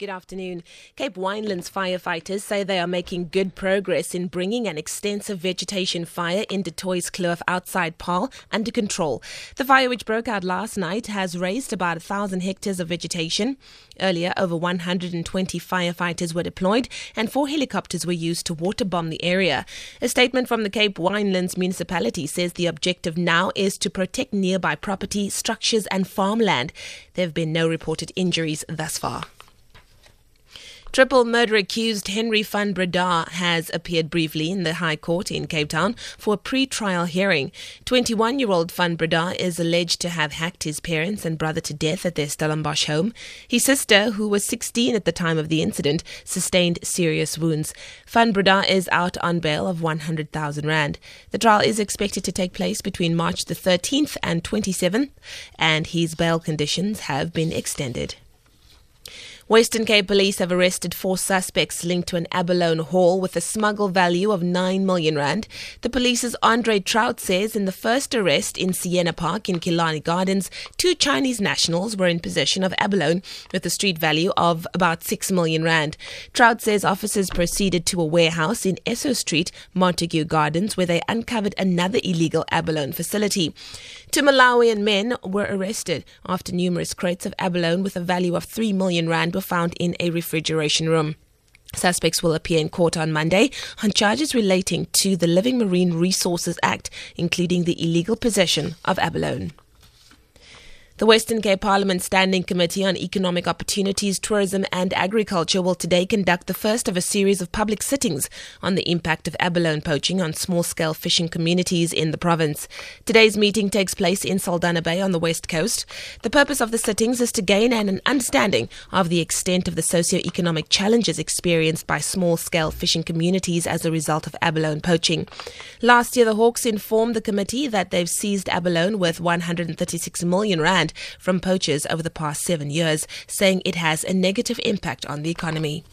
Good afternoon. Cape Winelands firefighters say they are making good progress in bringing an extensive vegetation fire in Du Toits Kloof outside Paarl under control. The fire, which broke out last night, has razed about a thousand hectares of vegetation. Earlier, over 120 firefighters were deployed and four helicopters were used to water bomb the area. A statement from the Cape Winelands municipality says the objective now is to protect nearby property, structures, and farmland. There have been no reported injuries thus far. Triple murder accused Henry van Breda has appeared briefly in the High Court in Cape Town for a pre-trial hearing. 21-year-old van Breda is alleged to have hacked his parents and brother to death at their Stellenbosch home. His sister, who was 16 at the time of the incident, sustained serious wounds. Van Breda is out on bail of 100,000 rand. The trial is expected to take place between March the 13th and 27th, and his bail conditions have been extended. Western Cape Police have arrested four suspects linked to an abalone haul with a smuggle value of 9 million rand. The police's Andre Traut says in the first arrest in Sienna Park in Killarney Gardens, two Chinese nationals were in possession of abalone with a street value of about 6 million rand. Traut says officers proceeded to a warehouse in Esso Street, Montague Gardens, where they uncovered another illegal abalone facility. Two Malawian men were arrested after numerous crates of abalone with a value of 3 million rand were found in a refrigeration room. Suspects will appear in court on Monday on charges relating to the Living Marine Resources Act, including the illegal possession of abalone. The Western Cape Parliament Standing Committee on Economic Opportunities, Tourism and Agriculture will today conduct the first of a series of public sittings on the impact of abalone poaching on small scale fishing communities in the province. Today's meeting takes place in Saldanha Bay on the west coast. The purpose of the sittings is to gain an understanding of the extent of the socio-economic challenges experienced by small scale fishing communities as a result of abalone poaching. Last year, the Hawks informed the committee that they've seized abalone worth 136 million rand from poachers over the past seven years, saying it has a negative impact on the economy.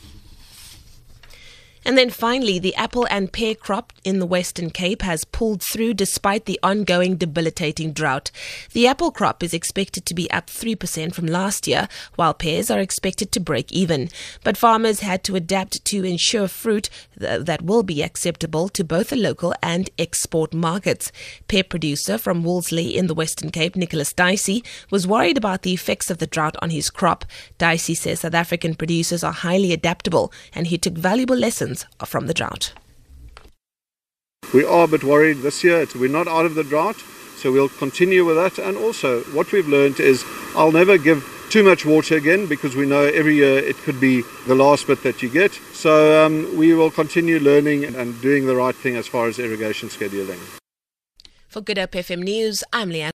And then finally, the apple and pear crop in the Western Cape has pulled through despite the ongoing debilitating drought. The apple crop is expected to be up 3% from last year, while pears are expected to break even. But farmers had to adapt to ensure fruit that will be acceptable to both the local and export markets. Pear producer from Wolseley in the Western Cape, Nicholas Dicey, was worried about the effects of the drought on his crop. Dicey says South African producers are highly adaptable and he took valuable lessons lessons from the drought. We are a bit worried this year. We're not out of the drought, so we'll continue with that. And also, what we've learned is I'll never give too much water again because we know every year it could be the last bit that you get. So um, we will continue learning and doing the right thing as far as irrigation scheduling. For Good Hope FM News, I'm Leanne.